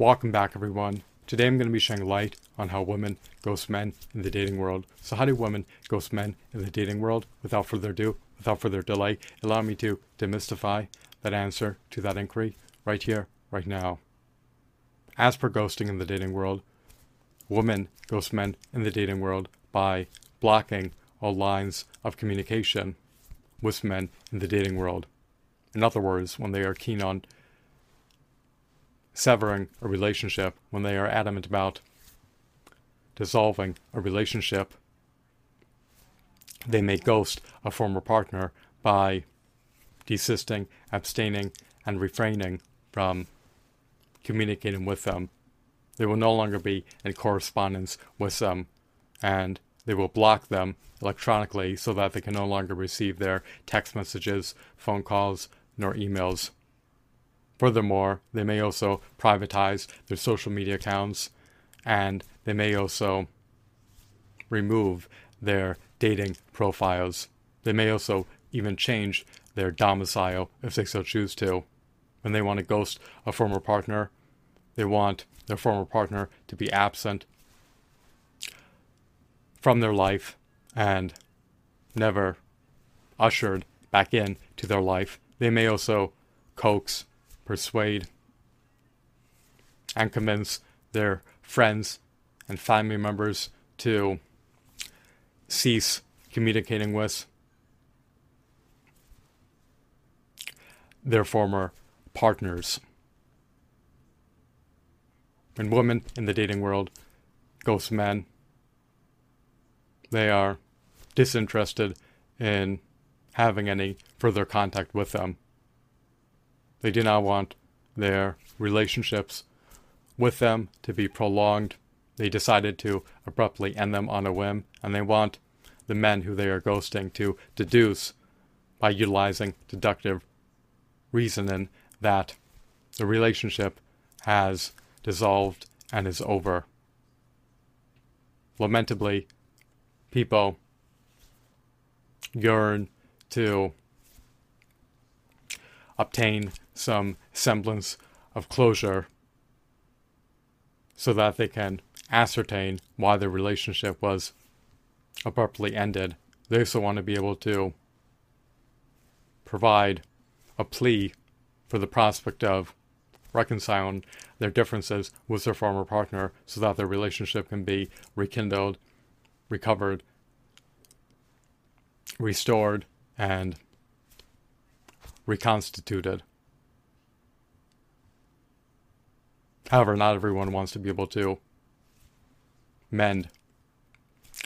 Welcome back, everyone. Today I'm going to be shedding light on how women ghost men in the dating world. So, how do women ghost men in the dating world? Without further ado, without further delay, allow me to demystify that answer to that inquiry right here, right now. As per ghosting in the dating world, women ghost men in the dating world by blocking all lines of communication with men in the dating world. In other words, when they are keen on severing a relationship, when they are adamant about dissolving a relationship, they may ghost a former partner by desisting, abstaining, and refraining from communicating with them. They will no longer be in correspondence with them, and they will block them electronically so that they can no longer receive their text messages, phone calls, nor emails. Furthermore, they may also privatize their social media accounts and they may also remove their dating profiles. They may also even change their domicile if they so choose to. When they want to ghost a former partner, they want their former partner to be absent from their life and never ushered back in to their life. They may also coax, persuade, and convince their friends and family members to cease communicating with their former partners. And women in the dating world ghost men they are disinterested in having any further contact with them. They do not want their relationships with them to be prolonged. They decided to abruptly end them on a whim, and they want the men who they are ghosting to deduce by utilizing deductive reasoning that the relationship has dissolved and is over. Lamentably, people yearn to obtain some semblance of closure so that they can ascertain why the relationship was abruptly ended. They also want to be able to provide a plea for the prospect of reconciling their differences with their former partner so that their relationship can be rekindled recovered, restored, and reconstituted. However, not everyone wants to be able to mend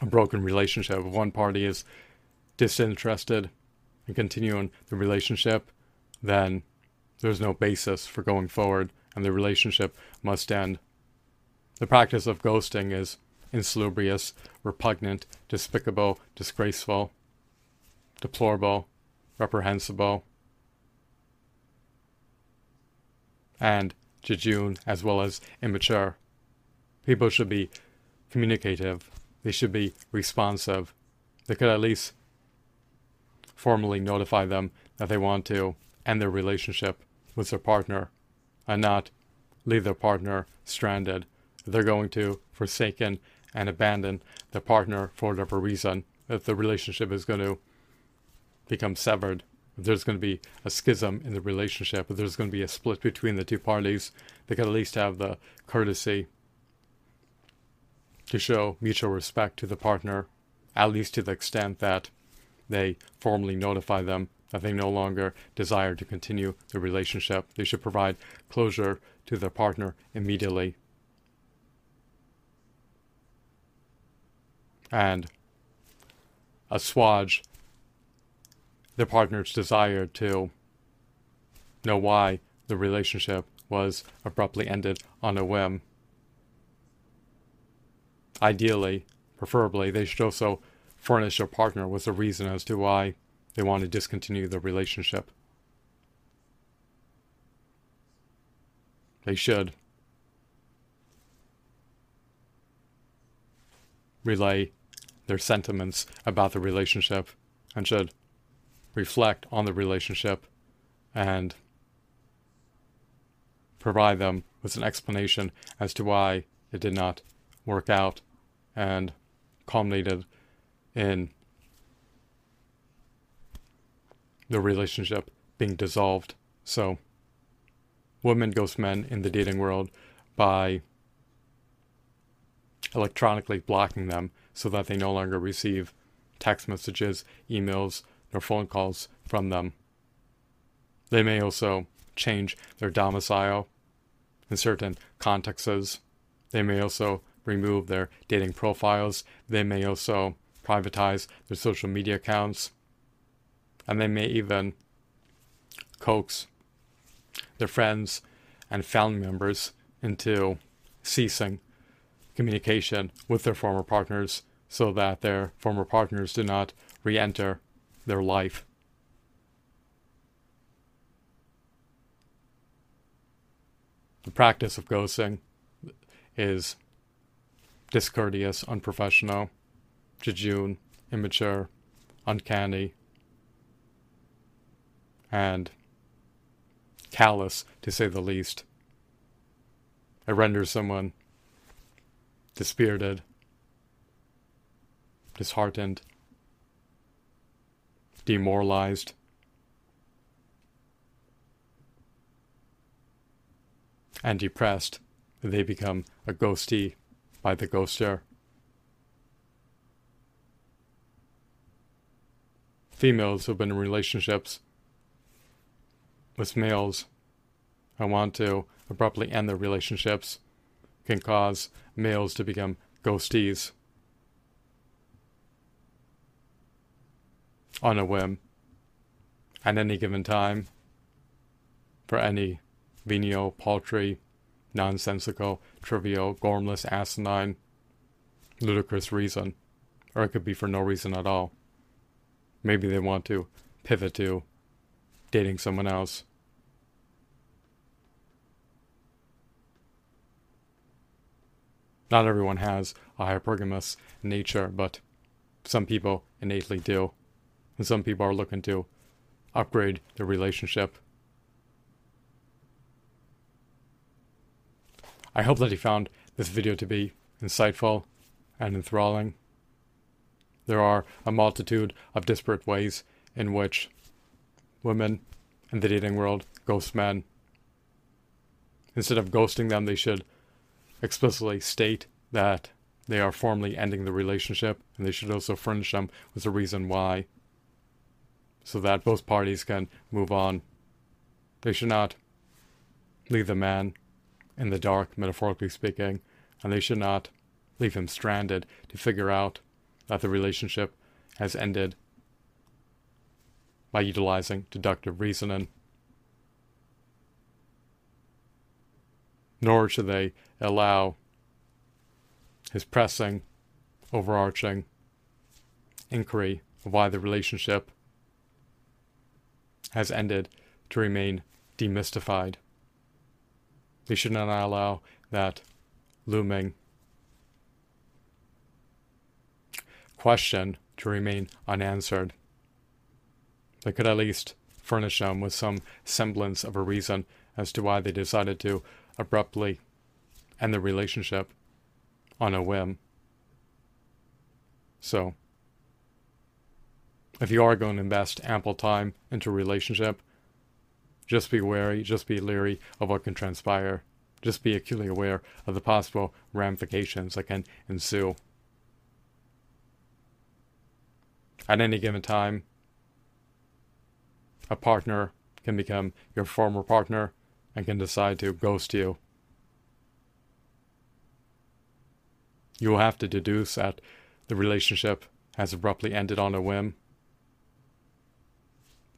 a broken relationship. If one party is disinterested in continuing the relationship, then there's no basis for going forward and the relationship must end. The practice of ghosting is insalubrious, repugnant, despicable, disgraceful, deplorable, reprehensible, and jejune as well as immature. People should be communicative. They should be responsive. They could at least formally notify them that they want to end their relationship with their partner and not leave their partner stranded. They're going to forsaken and abandon their partner for whatever reason, if the relationship is going to become severed, there's going to be a schism in the relationship, if there's going to be a split between the two parties, they could at least have the courtesy to show mutual respect to the partner, at least to the extent that they formally notify them that they no longer desire to continue the relationship. They should provide closure to their partner immediately and assuage the partner's desire to know why the relationship was abruptly ended on a whim. Ideally, preferably, they should also furnish their partner with a reason as to why they want to discontinue the relationship. They should relay their sentiments about the relationship and should reflect on the relationship and provide them with an explanation as to why it did not work out and culminated in the relationship being dissolved. So, women ghost men in the dating world by electronically blocking them so that they no longer receive text messages, emails, or phone calls from them. They may also change their domicile in certain contexts. They may also remove their dating profiles. They may also privatize their social media accounts. And they may even coax their friends and family members into ceasing communication with their former partners so that their former partners do not re enter their life. The practice of ghosting is discourteous, unprofessional, jejune, immature, uncanny, and callous, to say the least. It renders someone dispirited, disheartened, demoralized. And depressed, they become a ghostee by the ghoster. Females who've been in relationships with males and want to abruptly end their relationships can cause males to become ghostees on a whim at any given time for any venial, paltry, nonsensical, trivial, gormless, asinine, ludicrous reason. Or it could be for no reason at all. Maybe they want to pivot to dating someone else. Not everyone has a hypergamous nature, but some people innately do. And some people are looking to upgrade their relationship. I hope that you found this video to be insightful and enthralling. There are a multitude of disparate ways in which women in the dating world ghost men. Instead of ghosting them, they should explicitly state that they are formally ending the relationship, and they should also furnish them with a reason why, so that both parties can move on. They should not leave the man in the dark, metaphorically speaking, and they should not leave him stranded to figure out that the relationship has ended by utilizing deductive reasoning. Nor should they allow his pressing, overarching inquiry of why the relationship has ended to remain demystified. They should not allow that looming question to remain unanswered. They could at least furnish them with some semblance of a reason as to why they decided to abruptly end the relationship on a whim. So, if you are going to invest ample time into a relationship, just be wary, just be leery of what can transpire. Just be acutely aware of the possible ramifications that can ensue. At any given time, a partner can become your former partner and can decide to ghost you. You will have to deduce that the relationship has abruptly ended on a whim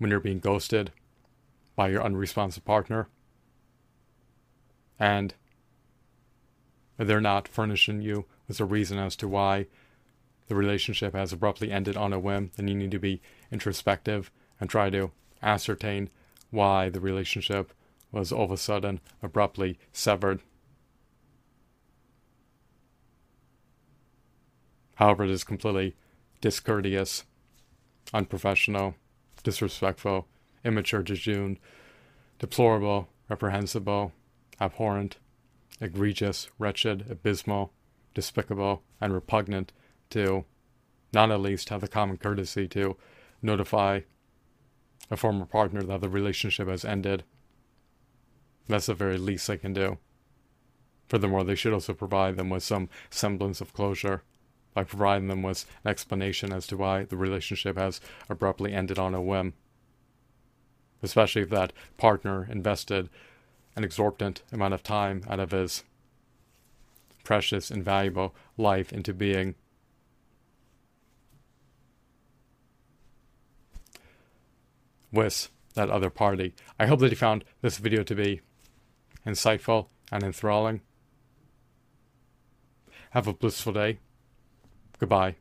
when you're being ghosted by your unresponsive partner and they're not furnishing you with a reason as to why the relationship has abruptly ended on a whim, then you need to be introspective and try to ascertain why the relationship was all of a sudden abruptly severed. However, it is completely discourteous, unprofessional, disrespectful, immature, jejune, deplorable, reprehensible, abhorrent, egregious, wretched, abysmal, despicable, and repugnant to not at least have the common courtesy to notify a former partner that the relationship has ended. That's the very least they can do. Furthermore, they should also provide them with some semblance of closure by providing them with an explanation as to why the relationship has abruptly ended on a whim. Especially if that partner invested an exorbitant amount of time out of his precious and valuable life into being with that other party. I hope that you found this video to be insightful and enthralling. Have a blissful day. Goodbye.